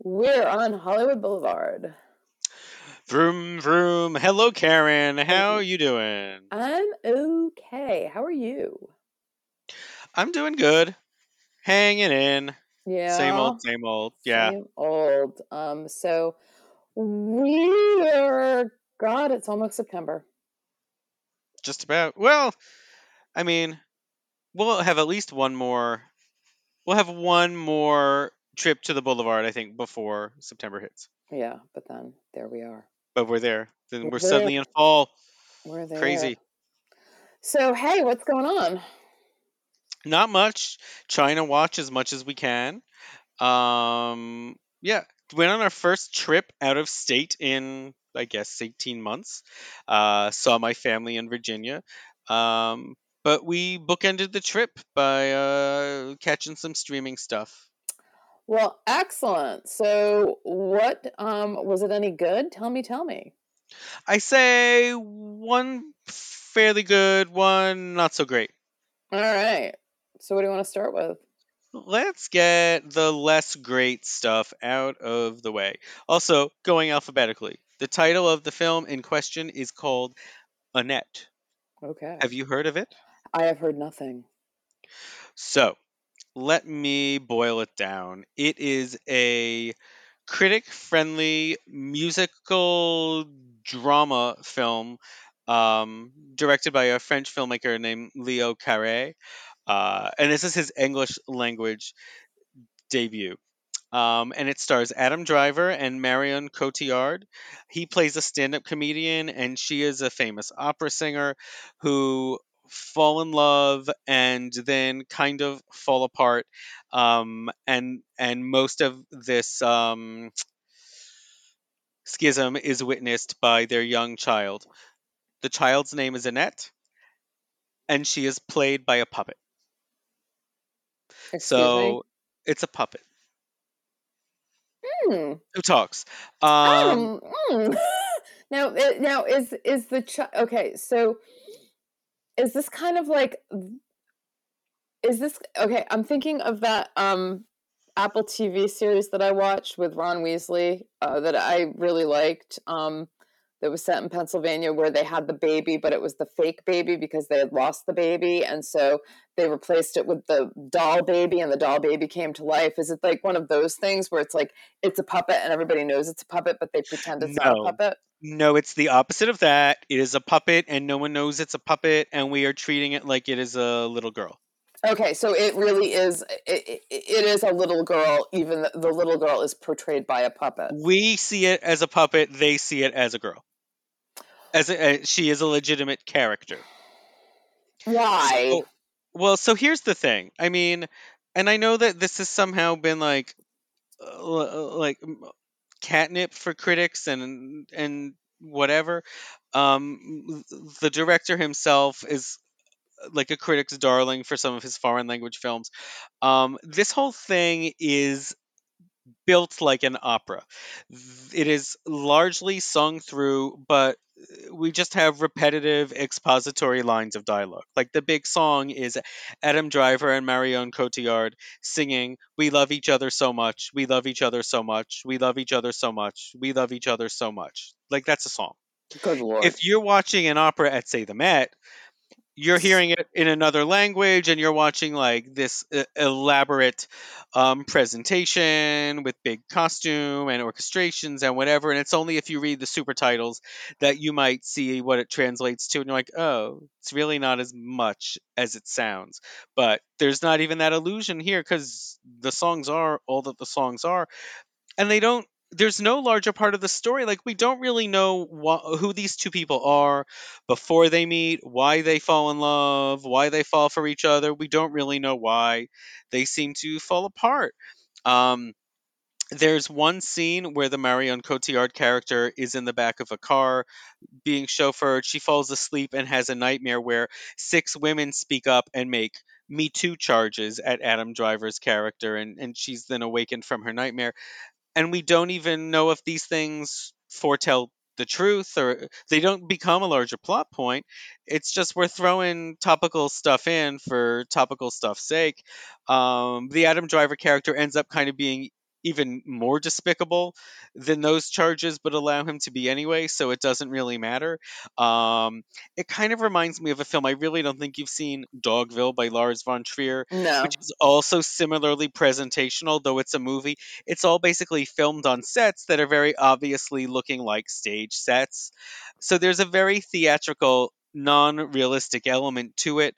We're on Hollywood Boulevard. Vroom vroom. Hello, Karen. How are you doing? I'm okay. How are you? I'm doing good. Hanging in. Yeah. Same old, same old. Yeah. Same old. Um, so we are God, it's almost September. Just about. Well, I mean, we'll have at least one more. We'll have one more trip to the boulevard, I think, before September hits. Yeah, but then there we are. But we're there. Then we're, We're suddenly in fall. We're there. Crazy. So hey, what's going on? Not much. Trying to watch as much as we can. Um, yeah, went on our first trip out of state in, I guess, 18 months. Uh, saw my family in Virginia. Um, but we bookended the trip by uh, catching some streaming stuff. Well, excellent. So what um was it any good? Tell me, tell me. I say one fairly good, one not so great. All right. So what do you want to start with? Let's get the less great stuff out of the way. Also, going alphabetically, the title of the film in question is called Annette. Okay. Have you heard of it? I have heard nothing. So, let me boil it down. It is a critic friendly musical drama film um, directed by a French filmmaker named Leos Carax. Uh, and this is his English language debut. Um, and it stars Adam Driver and Marion Cotillard. He plays a stand up comedian, and she is a famous opera singer who fall in love and then kind of fall apart. Um, and and most of this um, schism is witnessed by their young child. The child's name is Annette, and she is played by a puppet. Excuse so it's a puppet me. Hmm. who talks. Um, Um, mm. now, now is is the child okay? So, is this kind of like? Is this okay? I'm thinking of that um Apple TV series that I watched with Ron Weasley uh, that I really liked. Um, that was set in Pennsylvania where they had the baby, but it was the fake baby because they had lost the baby, and so they replaced it with the doll baby, and the doll baby came to life. Is it like one of those things where it's like it's a puppet and everybody knows it's a puppet, but they pretend it's not a puppet? No, it's the opposite of that. It is a puppet, and no one knows it's a puppet, and we are treating it like it is a little girl. Okay, so it really is. It, it, is a little girl. Even the, the little girl is portrayed by a puppet. We see it as a puppet; they see it as a girl. As a, uh, she is a legitimate character. Why? So- well, so here's the thing. I mean, and I know that this has somehow been like, uh, like catnip for critics and and whatever. Um, the director himself is uh, like a critic's darling for some of his foreign language films. Um, this whole thing is built like an opera. It is largely sung through, but we just have repetitive expository lines of dialogue. Like the big song is Adam Driver and Marion Cotillard singing, We love each other so much, we love each other so much, we love each other so much, we love each other so much. Like that's a song. If you're watching an opera at, say, the Met, you're hearing it in another language and you're watching like this elaborate um, presentation with big costume and orchestrations and whatever and it's only if you read the super titles that you might see what it translates to and you're like oh it's really not as much as it sounds. But there's not even that illusion here because the songs are all that the songs are and they don't there's no larger part of the story like we don't really know wha- who these two people are before they meet, why they fall in love, why they fall for each other. We don't really know why they seem to fall apart. Um, there's one scene where the Marion Cotillard character is in the back of a car being chauffeured. She falls asleep and has a nightmare where six women speak up and make Me Too charges at Adam Driver's character, and, and she's then awakened from her nightmare. And we don't even know if these things foretell the truth or they don't become a larger plot point. It's just we're throwing topical stuff in for topical stuff's sake. Um, the Adam Driver character ends up kind of being even more despicable than those charges, but allow him to be anyway, so it doesn't really matter. Um, it kind of reminds me of a film I really don't think you've seen, Dogville by Lars von Trier, No. which is also similarly presentational, though it's a movie. It's all basically filmed on sets that are very obviously looking like stage sets. So there's a very theatrical, non realistic element to it,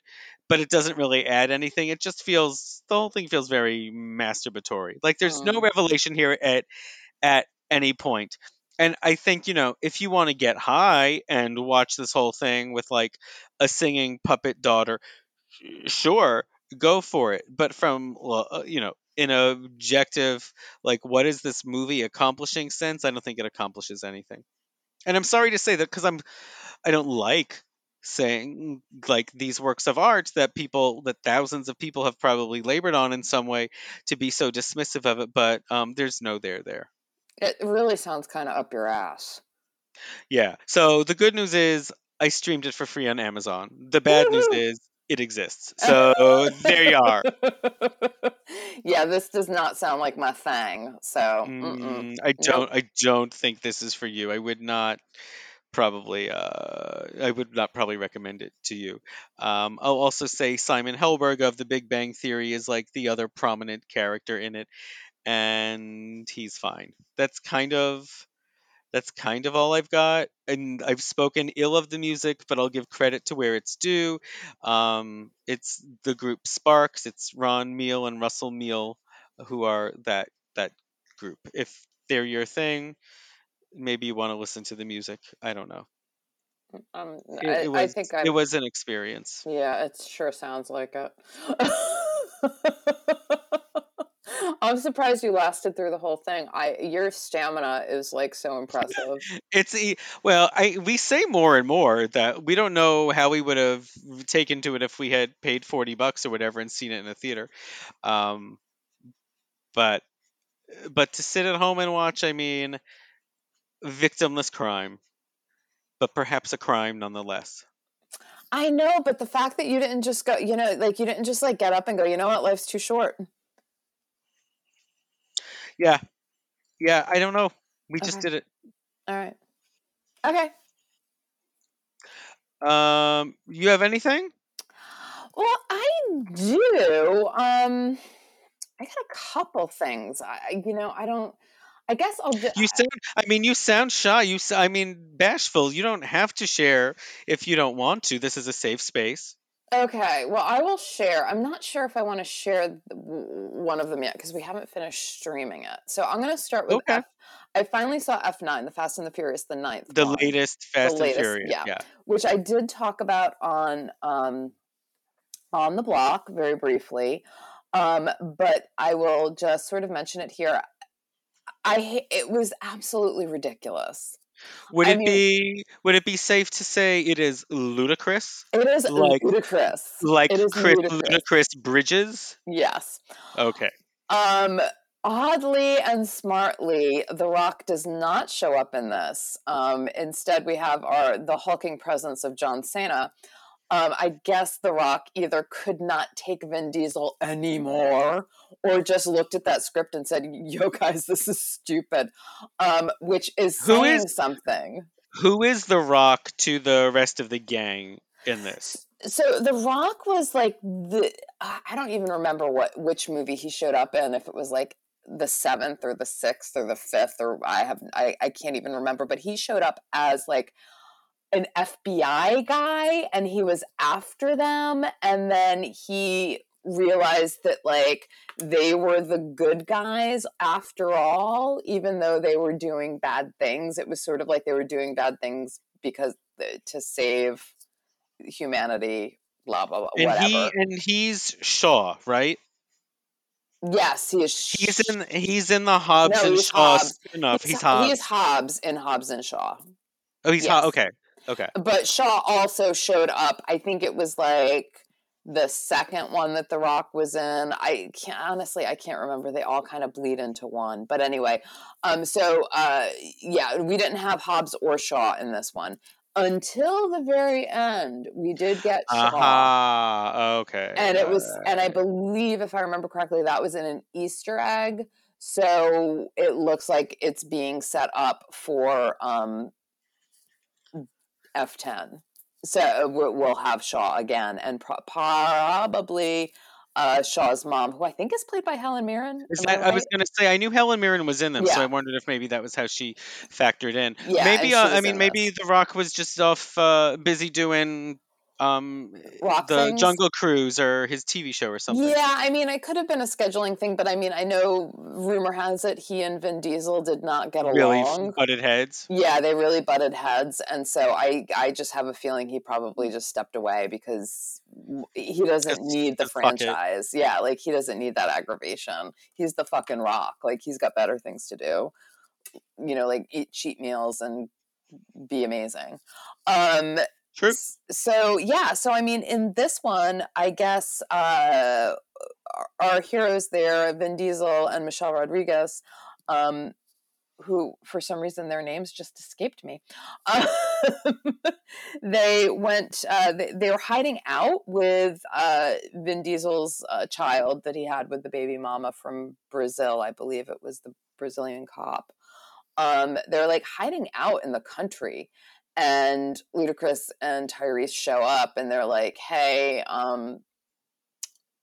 but it doesn't really add anything. It just feels, the whole thing feels very masturbatory. Like there's no Mm. revelation here at, at any point. And I think, you know, if you want to get high and watch this whole thing with like a singing puppet daughter, sure go for it but from uh, you know in a objective like what is this movie accomplishing sense i don't think it accomplishes anything and i'm sorry to say that because i'm i don't like saying like these works of art that people that thousands of people have probably labored on in some way to be so dismissive of it but um there's no there there It really sounds kind of up your ass. yeah so the good news is i streamed it for free on amazon the bad news is it exists so there you are yeah, this does not sound like my thing. So. Mm, I don't. I don't think this is for you. I would not probably. Uh, I would not probably recommend it to you. Um, I'll also say Simon Helberg of The Big Bang Theory is like the other prominent character in it, and he's fine. That's kind of. That's kind of all I've got, and I've spoken ill of the music, but I'll give credit to where it's due. Um, it's the group Sparks. It's Ron Mael and Russell Mael who are that that group. If they're your thing, maybe you want to listen to the music. I don't know. Um, It, I, it I was think it I've. was an experience. Yeah, it sure sounds like it. I'm surprised you lasted through the whole thing. I your stamina is like so impressive. It's well, I we say more and more that we don't know how we would have taken to it if we had paid forty bucks or whatever and seen it in a theater. Um, but but to sit at home and watch, I mean, victimless crime, but perhaps a crime nonetheless. I know, but the fact that you didn't just go, you know, like you didn't just like get up and go, you know what, life's too short. Yeah, yeah. I don't know. We just did it. All right. Okay. Um, you have anything? Well, I do. Um, I got a couple things. I, I- you know, I don't. I guess I'll. Ju- You sound. I mean, you sound shy. You. I mean, bashful. You don't have to share if you don't want to. This is a safe space. Okay, well, I will share. I'm not sure if I want to share one of them yet because we haven't finished streaming it. So I'm going to start with Okay. F. I finally saw F9, The Fast and the Furious, the ninth The one, latest Fast latest, and Furious. yeah. Yeah. which I did talk about on um, on the block very briefly. Um, but I will just sort of mention it here. I it was absolutely ridiculous. Would I it mean- be? Would it be safe to say it is ludicrous? It is Like- ludicrous. Like is Chris ludicrous. Ludacris Bridges? Yes. Okay. Um, oddly and smartly, The Rock does not show up in this. Um, instead, we have our the hulking presence of John Cena. Um, I guess The Rock either could not take Vin Diesel anymore, or just looked at that script and said, "Yo, guys, this is stupid," um, which is Who saying is- something. Who is the Rock to the rest of the gang in this? So The Rock was like the I don't even remember what which movie he showed up in. If it was like the seventh or the sixth or the fifth or I have I, I can't even remember. But he showed up as like an FBI guy and he was after them and then he realized that like they were the good guys after all even though they were doing bad things it was sort of like they were doing bad things because uh, to save humanity blah blah blah And whatever he and he's Shaw, right? yes he is He's sh- in he's in the Hobbs No, and he's Shaw Hobbs. spin-off. He's he's, Hobbs. he's Hobbs in Hobbs and Shaw oh, he's yes. Hobbs. Okay. Okay. but Shaw also showed up. I think it was like the second one that The Rock was in. I can't honestly, I can't remember. They all kind of bleed into one. But anyway, um, so uh, yeah, we didn't have Hobbs or Shaw in this one until the very end. We did get Shaw. Aha. Okay. And it was, and I believe, if I remember correctly, that was in an Easter egg. So it looks like it's being set up for um, F10. So we'll have Shaw again, and pro- probably uh, Shaw's mom, who I think is played by Helen Mirren. Is that, I, I, was going to say I knew Helen Mirren was in them, yeah. so I wondered if maybe that was how she factored in. Yeah, maybe uh, I mean maybe this. The Rock was just off uh, busy doing um Rock the things. Jungle Cruise or his TV show or something. Yeah, I mean, it could have been a scheduling thing, but I mean, I know rumor has it he and Vin Diesel did not get really along. butted heads. Yeah, they really butted heads, and so I I just have a feeling he probably just stepped away because he doesn't it's, need the franchise. Yeah, like he doesn't need that aggravation. He's the fucking Rock. Like he's got better things to do. You know, like eat cheat meals and be amazing. Um True. So yeah, so I mean, in this one, I guess uh, our heroes there, Vin Diesel and Michelle Rodriguez, um, who for some reason their names just escaped me. Um, they went. Uh, they, they, were hiding out with uh, Vin Diesel's uh, child that he had with the baby mama from Brazil. I believe it was the Brazilian cop. Um, they're like hiding out in the country and Ludacris and Tyrese show up and they're like, "Hey, um,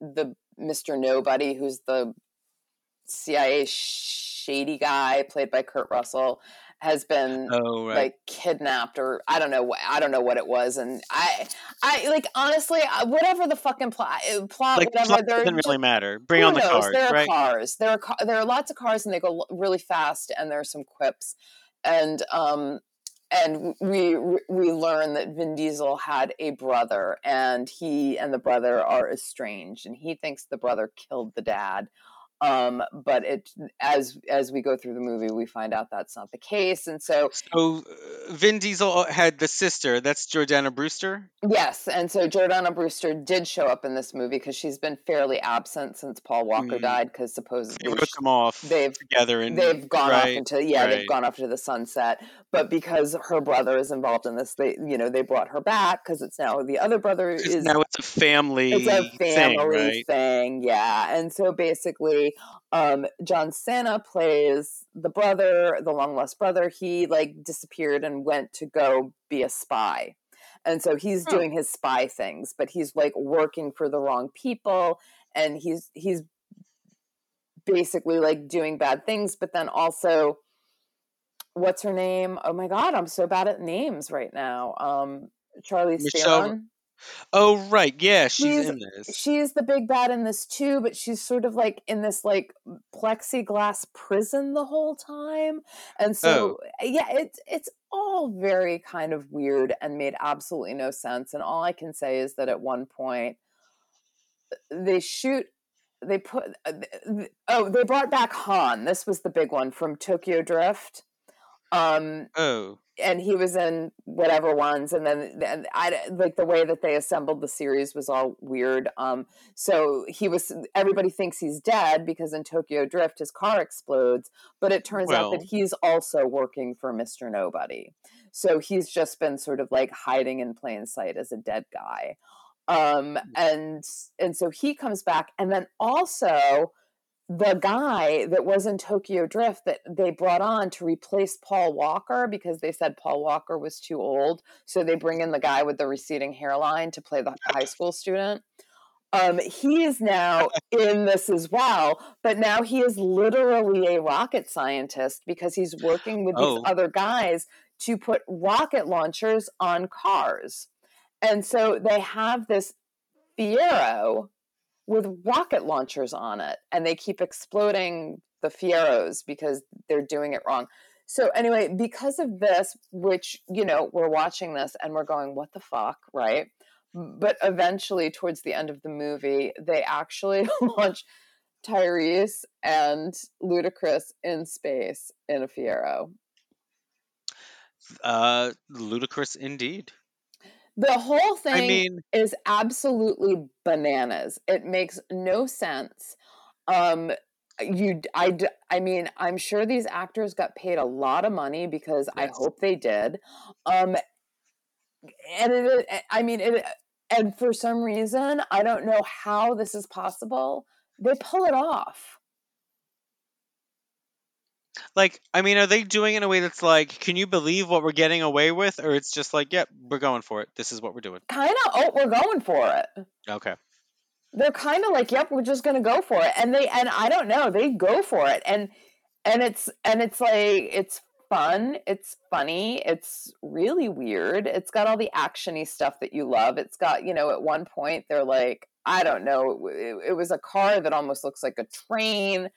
the Mr. Nobody, who's the CIA shady guy played by Kurt Russell, has been oh, right. like kidnapped or I don't know what I don't know what it was and I I like honestly whatever the fucking plot uh, plot like, whatever plot doesn't really matter bring on the knows? cars there are right? cars there are there are lots of cars and they go really fast and there are some quips and um and we we learn that Vin Diesel had a brother, and he and the brother are estranged, and he thinks the brother killed the dad. Um, but it as as we go through the movie, we find out that's not the case, and so so uh, Vin Diesel had the sister. That's Jordana Brewster. Yes, and so Jordana Brewster did show up in this movie because she's been fairly absent since Paul Walker mm. died. Because supposedly they them off. They've together and they've gone right, off into yeah right. they've gone off to the sunset. But because her brother is involved in this, they you know they brought her back because it's now the other brother is now it's a family. It's a family thing, right? thing yeah. And so basically um, John Cena plays the brother, the long lost brother. He like disappeared and went to go be a spy. And so he's oh. doing his spy things, but he's like working for the wrong people and he's he's basically like doing bad things, but then also what's her name? Oh my god, I'm so bad at names right now. Um Charlize Theron. Oh right, yeah, she's, she's, in this. She's the big bad in this too, but she's sort of like in this like plexiglass prison the whole time, and so oh. yeah, it's it's all very kind of weird and made absolutely no sense. And all I can say is that at one point they shoot they put uh, oh they brought back Han. This was the big one from Tokyo Drift. Um, oh and he was in whatever ones and then and I like the way that they assembled the series was all weird um so he was everybody thinks he's dead because in Tokyo Drift his car explodes but it turns well, out that he's also working for Mr. Nobody so he's just been sort of like hiding in plain sight as a dead guy um mm. and and so he comes back and then also the guy that was in Tokyo Drift that they brought on to replace Paul Walker because they said Paul Walker was too old. So they bring in the guy with the receding hairline to play the high school student. Um, he is now in this as well, but now he is literally a rocket scientist because he's working with oh. these other guys to put rocket launchers on cars. And so they have this Fiero with rocket launchers on it and they keep exploding the fieros because they're doing it wrong. So anyway because of this which you know we're watching this and we're going what the fuck right? But eventually towards the end of the movie they actually launch tyrese and ludacris in space in a fiero. Uh ludicrous indeed the whole thing I mean, is absolutely bananas. It makes no sense. Um, you, I, I mean, I'm sure these actors got paid a lot of money because yes. I hope they did. Um, and it, I mean, it, and for some reason, I don't know how this is possible. They pull it off. Like, I mean, are they doing it in a way that's like, can you believe what we're getting away with, or it's just like, yep, we're going for it. This is what we're doing. Kind of, oh, we're going for it. Okay. They're kind of like, yep, we're just gonna go for it, and they and I don't know, they go for it, and and it's and it's like it's fun, it's funny, it's really weird. It's got all the actiony stuff that you love. It's got you know, at one point they're like, I don't know, it, it was a car that almost looks like a train.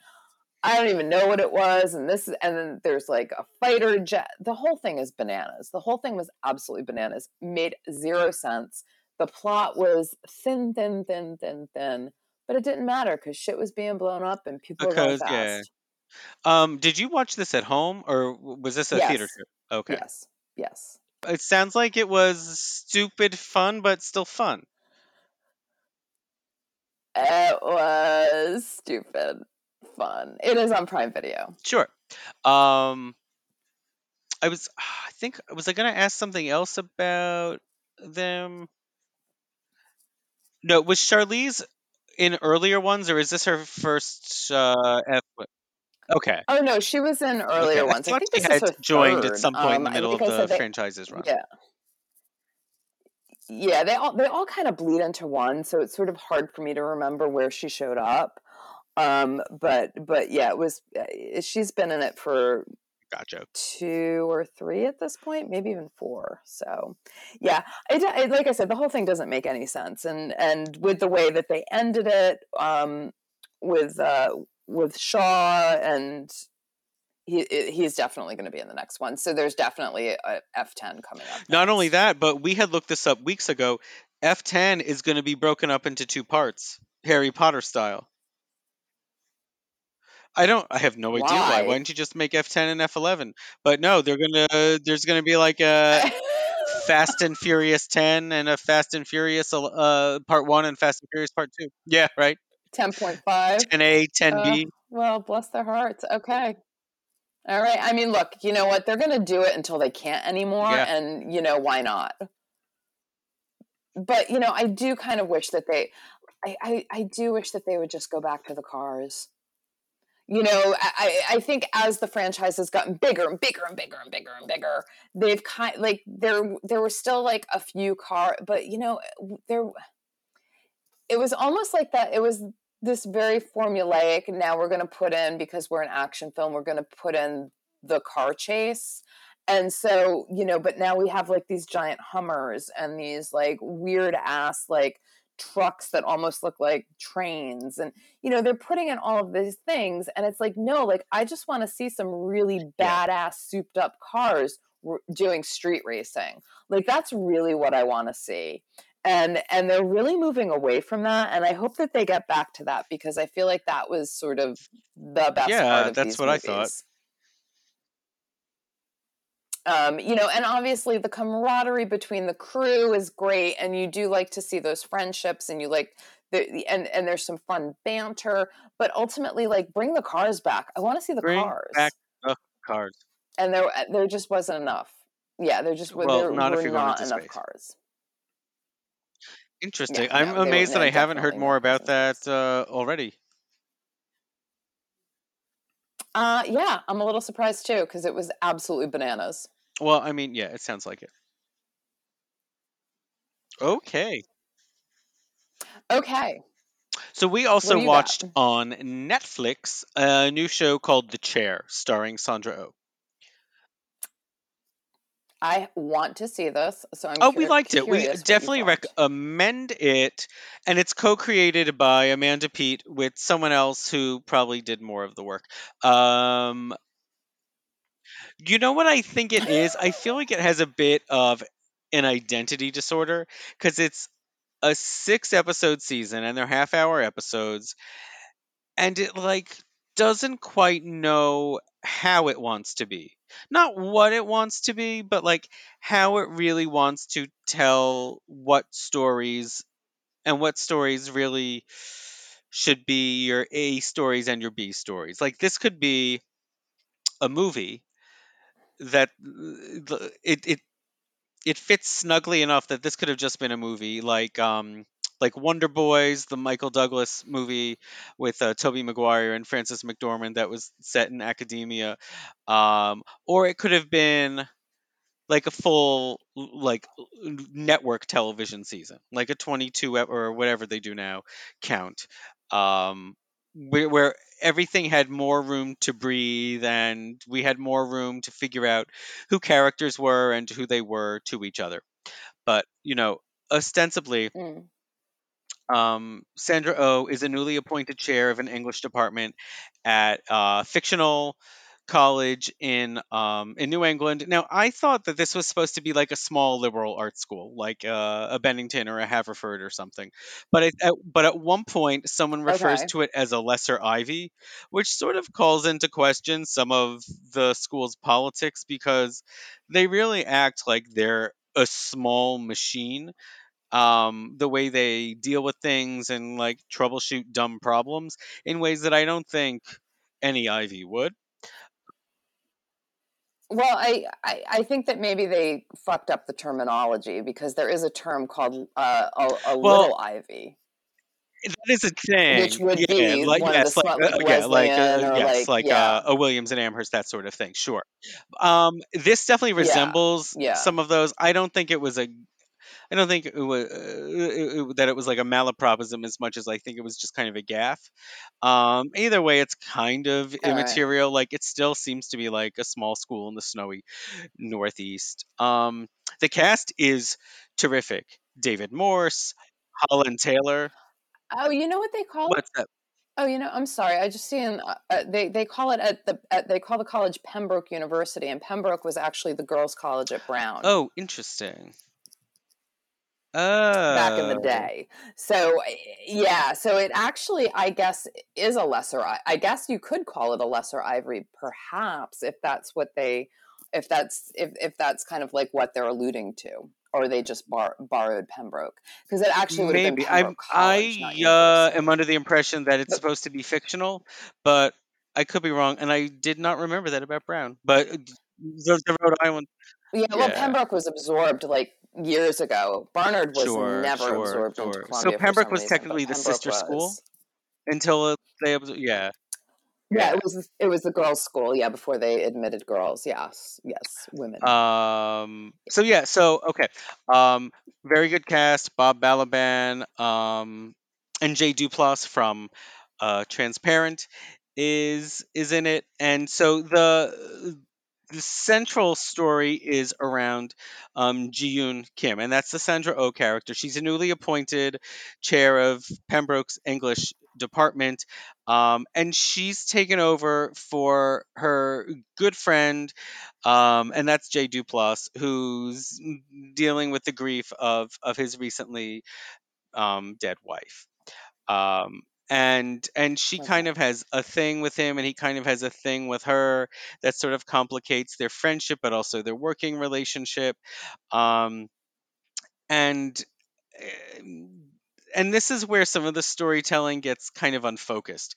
I don't even know what it was. And this, and then there's like a fighter jet. The whole thing is bananas. The whole thing was absolutely bananas. Made zero sense. The plot was thin, thin, thin, thin, thin. But it didn't matter because shit was being blown up and people were going Because yeah. fast. Um, did you watch this at home or was this a theater Yes. trip? Okay. Yes. Yes. It sounds like it was stupid fun, but still fun. It was stupid fun. It is on Prime Video. Sure. Um, I was, I think, was I gonna ask something else about them? No, was Charlize in earlier ones, or is this her first uh, F? Okay. Oh no, she was in earlier I ones. I thought think she this had joined third. at some point in the Um, middle of the they, franchise's run. yeah, yeah. They all they all kind of bleed into one, so it's sort of hard for me to remember where she showed up. Um, but but yeah, it was. uh, She's been in it for Gotcha. two or three at this point, maybe even four. So, yeah, it, it, like I said, the whole thing doesn't make any sense, and and with the way that they ended it, um, with uh, with Shaw, and he he's definitely going to be in the next one. So there's definitely a F10 coming up. Not only that, but we had looked this up weeks ago. F10 is going to be broken up into two parts, Harry Potter style. I don't. I have no idea why. Why Why? didn't you just make F10 and F11? But no, they're gonna. There's gonna be like a Fast and Furious 10 and a Fast and Furious uh Part One and Fast and Furious Part Two. Yeah, right. 10.5. 10A, 10B. Uh, well, bless their hearts. Okay. All right. I mean, look, you know what? They're to do it until they can't anymore. Yeah. And, you know, why not? But, you know, I do kind of wish that they, I, I, I do wish that they would just go back to the cars. You know, I, I think as the franchise has gotten bigger and bigger and bigger and bigger and bigger, they've kind like there there were still like a few car, but you know, there it was almost like that. It was this very formulaic. Now we're going to put in because we're an action film. We're going to put in the car chase, and so you know. But now we have like these giant Hummers and these like weird ass like trucks that almost look like trains and you know they're putting in all of these things and it's like no like i just want to see some really Yeah. badass souped up cars r- doing street racing like that's really what i want to see and and they're really moving away from that and i hope that they get back to that because i feel like that was sort of the best Yeah, part of that's what I thought. Um, you know, and obviously the camaraderie between the crew is great, and you do like to see those friendships, and you like the, the and and there's some fun banter, but ultimately, like, bring the cars back. I want to see the Bring cars, back the cars. and there uh, there just wasn't enough. Yeah, there just Well, there not were not enough space. cars. Interesting. Yeah, I'm no, amazed that I haven't heard more about that uh, already. Uh, yeah, I'm a little surprised too because it was absolutely bananas. Well, I mean, yeah, it sounds like it. Okay. Okay, So we also you got? watched on Netflix a new show called The Chair, starring Sandra Oh. I want to see this, so I'm Oh, we liked it. We curious what you definitely recommend it, and it's co-created by Amanda Peet with someone else who probably did more of the work. Um, you know what I think it is? I feel like it has a bit of an identity disorder because it's a six-episode season and they're half-hour episodes, and it like doesn't quite know how it wants to be. Not what it wants to be, but like how it really wants to tell what stories and what stories really should be your A stories and your B stories. Like this could be a movie that uh, it it it fits snugly enough that this could have just been a movie like um like Wonder Boys, the Michael Douglas movie with uh, Tobey Maguire and Frances McDormand that was set in academia, um, or it could have been like a full like network television season, like a 22 or whatever they do now count, um, where, where everything had more room to breathe and we had more room to figure out who characters were and who they were to each other. But you know, ostensibly. Mm. Um, Sandra O oh is a newly appointed chair of an English department at uh, fictional college in um, in New England. Now, I thought that this was supposed to be like a small liberal arts school, like uh, a Bennington or a Haverford or something. But it, at, but at one point, someone refers Okay. to it as a lesser Ivy, which sort of calls into question some of the school's politics because they really act like they're a small machine um, the way they deal with things and like troubleshoot dumb problems in ways that I don't think any Ivy would. Well, I, I, I think that maybe they fucked up the terminology because there is a term called uh, a, a Well, little ivy, That is a thing. which would yeah, be like one of yes, the like uh, like like uh, yes, like yeah, uh, a Williams and Amherst, that sort of thing. Sure. Um, this definitely resembles yeah. some of those. I don't think it was a. I don't think it was uh, it, it- that it was like a malapropism as much as I think it was just kind of a gaffe. Um, either way, it's kind of All right. immaterial. Like it still seems to be like a small school in the snowy Northeast. Um, the cast is terrific. David Morse, Holland Taylor. Oh, you know what they call it? That? Oh, you know, I'm sorry. I just seen uh, uh, they they call it at the at, they call the college Pembroke University, and Pembroke was actually the girls' college at Brown. Oh, interesting. Back in the Oh, day. So eh, yeah, so it actually I guess is a lesser I guess you could call it a lesser ivory perhaps if that's what they if that's if if that's kind of like what they're alluding to or they just bar, borrowed Pembroke because it actually would have been maybe. I'm College I uh, am under the impression that it's But supposed to be fictional, but I could be wrong, and I did not remember that about Brown. But uh, the, the Rhode Island, yeah, well yeah, Pembroke was absorbed like years ago. Barnard was sure, never sure, absorbed into sure. So Columbia for Pembroke some was reason, technically the Pembroke sister school until uh, they, absorbed. yeah, Yeah, yeah. it was it was the girls' school. Yeah, before they admitted girls. Yes, yes, women. Um. So yeah. So okay. Um. Very good cast. Bob Balaban. Um. And Jay Duplass from uh, Transparent is is in it, and so the the central story is around um, Ji-yoon Kim, and that's the Sandra O oh character. She's a newly appointed chair of Pembroke's English department, um, and she's taken over for her good friend, um, and that's Jay Duplass, who's dealing with the grief of of his recently um, dead wife um and and she Okay. kind of has a thing with him and he kind of has a thing with her that sort of complicates their friendship but also their working relationship um and and this is where some of the storytelling gets kind of unfocused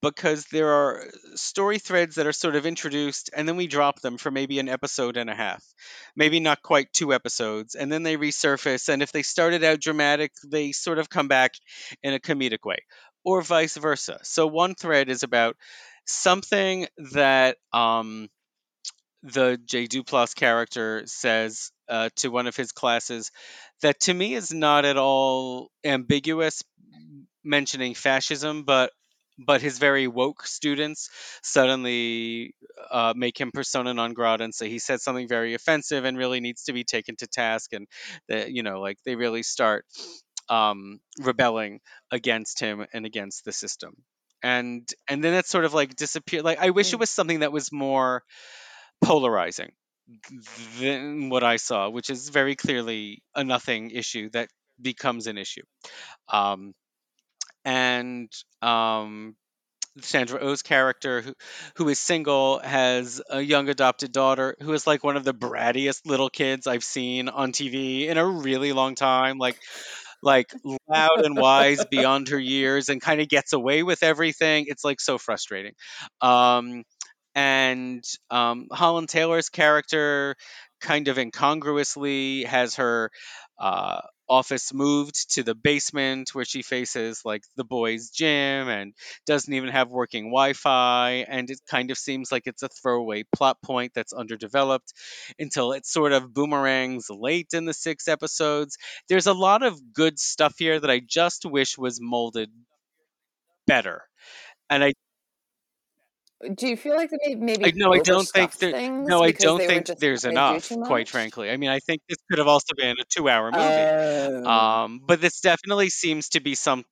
because there are story threads that are sort of introduced and then we drop them for maybe an episode and a half maybe not quite two episodes and then they resurface and if they started out dramatic they sort of come back in a comedic way or vice versa so one thread is about something that um, the Jay Duplass character says uh, to one of his classes that to me is not at all ambiguous mentioning fascism, but but his very woke students suddenly uh, make him persona non grata and say he said something very offensive and really needs to be taken to task, and that you know, like they really start um, rebelling against him and against the system. And and then it sort of like disappeared. Like I wish it Mm. was something that was more polarizing than what I saw, which is very clearly a nothing issue that becomes an issue. Um, and um, Sandra Oh's character, who who is single, has a young adopted daughter who is like one of the brattiest little kids I've seen on TV in a really long time. Like like loud and wise beyond her years and kind of gets away with everything. It's like so frustrating. Um, and um, Holland Taylor's character kind of incongruously has her uh, office moved to the basement where she faces like the boys' gym and doesn't even have working Wi Fi. And it kind of seems like it's a throwaway plot point that's underdeveloped until it sort of boomerangs late in the six episodes. There's a lot of good stuff here that I just wish was molded better. And I Do you feel like they may- I maybe no, I don't think there. No, I don't think just there's trying to do enough. Quite frankly, I mean, I think this could have also been a two-hour movie. Oh, Um, but this definitely seems to be some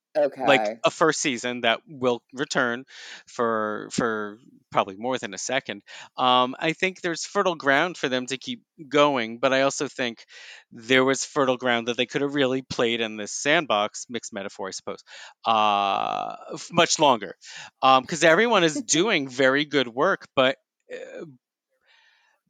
like a first season that will return for for probably more than a second. Um, I think there's fertile ground for them to keep going, but I also think there was fertile ground that they could have really played in this sandbox, mixed metaphor, I suppose, uh, much longer, because everyone is doing very good work, but. Uh,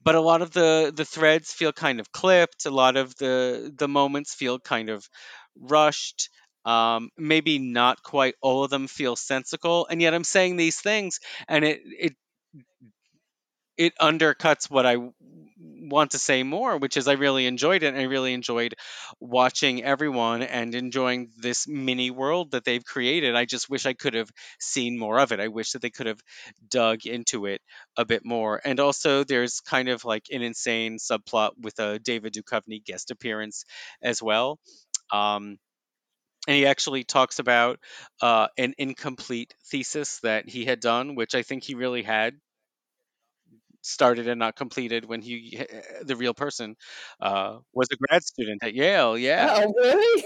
but a lot of the the threads feel kind of clipped a lot of the the moments feel kind of rushed um maybe not quite all of them feel sensical and yet i'm saying these things and it it it undercuts what I want to say more, which is I really enjoyed it. I really enjoyed watching everyone and enjoying this mini world that they've created. I just wish I could have seen more of it. I wish that they could have dug into it a bit more. And also, there's kind of like an insane subplot with a David Duchovny guest appearance as well. Um, and he actually talks about uh, an incomplete thesis that he had done, which I think he really had started and not completed when he the real person uh, was a grad student at Yale. Yeah. Oh, really?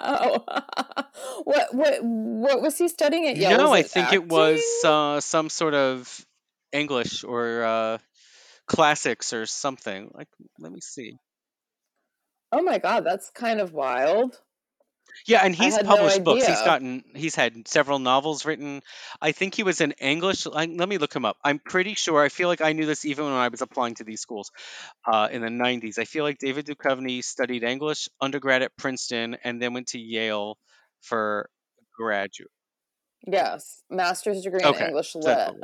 Oh, what what what was he studying at Yale? No, I think it was uh, some sort of English or uh, classics or something. Like, let me see. Oh my God, that's kind of wild. Yeah, and he's had no published books. He's gotten he's had several novels written. I think he was in English. I, let me look him up. I'm pretty sure. I feel like I knew this even when I was applying to these schools uh, in the 90s. I feel like David Duchovny studied English undergrad at Princeton and then went to Yale for graduate. Yes, master's degree in Okay, English lit.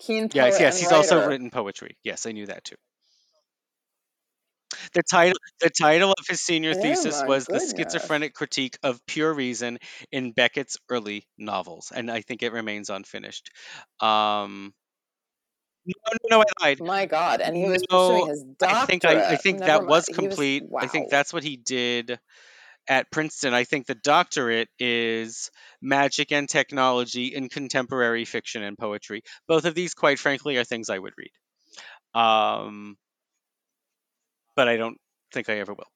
Keen yes, poet yes. and He's also written poetry. Yes, I knew that too. The title the title of his senior Oh thesis was The. Schizophrenic Critique of Pure Reason in Beckett's Early Novels, and I think it remains unfinished. Um, no, no, no, I lied. My God, and he was pursuing No, his I think I, I think Never that mind. was He was complete. I think that's what he did at Princeton. I think the doctorate is magic and technology in contemporary fiction and poetry. Both of these, quite frankly, are things I would read. Um, but I don't think I ever will.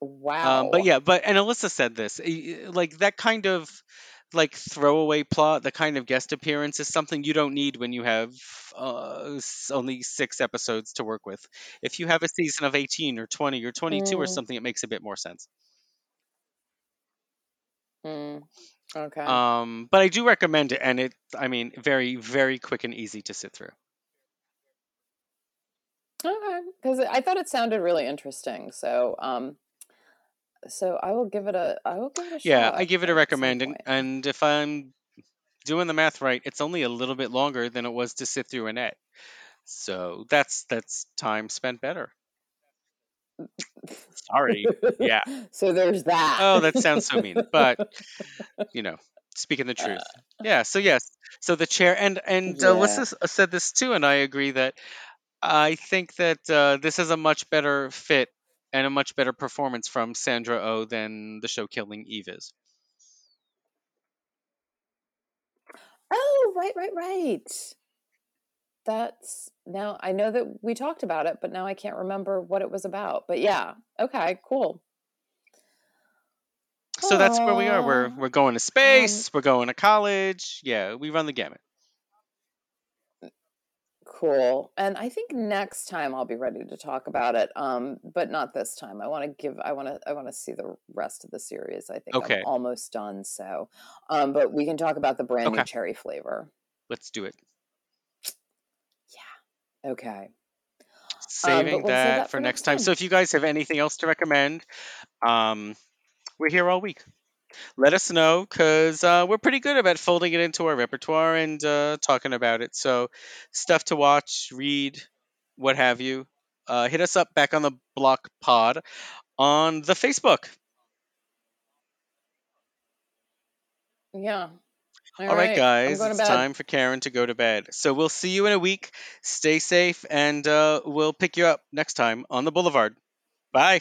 Wow. Um, but yeah, but and Alyssa said this, like that kind of like throwaway plot, the kind of guest appearance is something you don't need when you have uh, only six episodes to work with. If you have a season of 18 or 20 or 22 or Mm, something, it makes a bit more sense. mm, okay. Um, but I do recommend it, and it, I mean, very, very quick and easy to sit through. Okay, because I thought it sounded really interesting. So, um, so I will give it a I will give it a Yeah, I give it a recommend, and, and if I'm doing the math right, it's only a little bit longer than it was to sit through Annette. So that's that's time spent better. Sorry. Yeah. so there's that. Oh, that sounds so mean, but you know, speaking the truth. Yeah. So yes. So the chair and and uh, yeah. Alyssa uh, said this too, and I agree that I think that uh, this is a much better fit and a much better performance from Sandra O oh than the show Killing Eve is. Oh, right, right, right. That's now I know that we talked about it, but now I can't remember what it was about. But yeah, okay, cool. So that's where we are. We're we're going to um, space. We're going to college. Yeah, we run the gamut. Cool. And I think next time I'll be ready to talk about it. Um, but not this time. I want to give. I want to. I want to see the rest of the series. I think I'm Okay. almost done. So, um, but we can talk about the brand new cherry flavor. Let's do it. Yeah. Okay. Um, Saving we'll that that for next time. time. So if you guys have anything else to recommend, um, we're here all week. Let us know because uh, we're pretty good about folding it into our repertoire and uh, talking about it. So stuff to watch, read, what have you. uh, hit us up back on the block pod on the Facebook. Yeah. All right, I'm guys, it's time for Karen to go to bed. So we'll see you in a week. Stay safe, and uh, we'll pick you up next time on the Boulevard. Bye.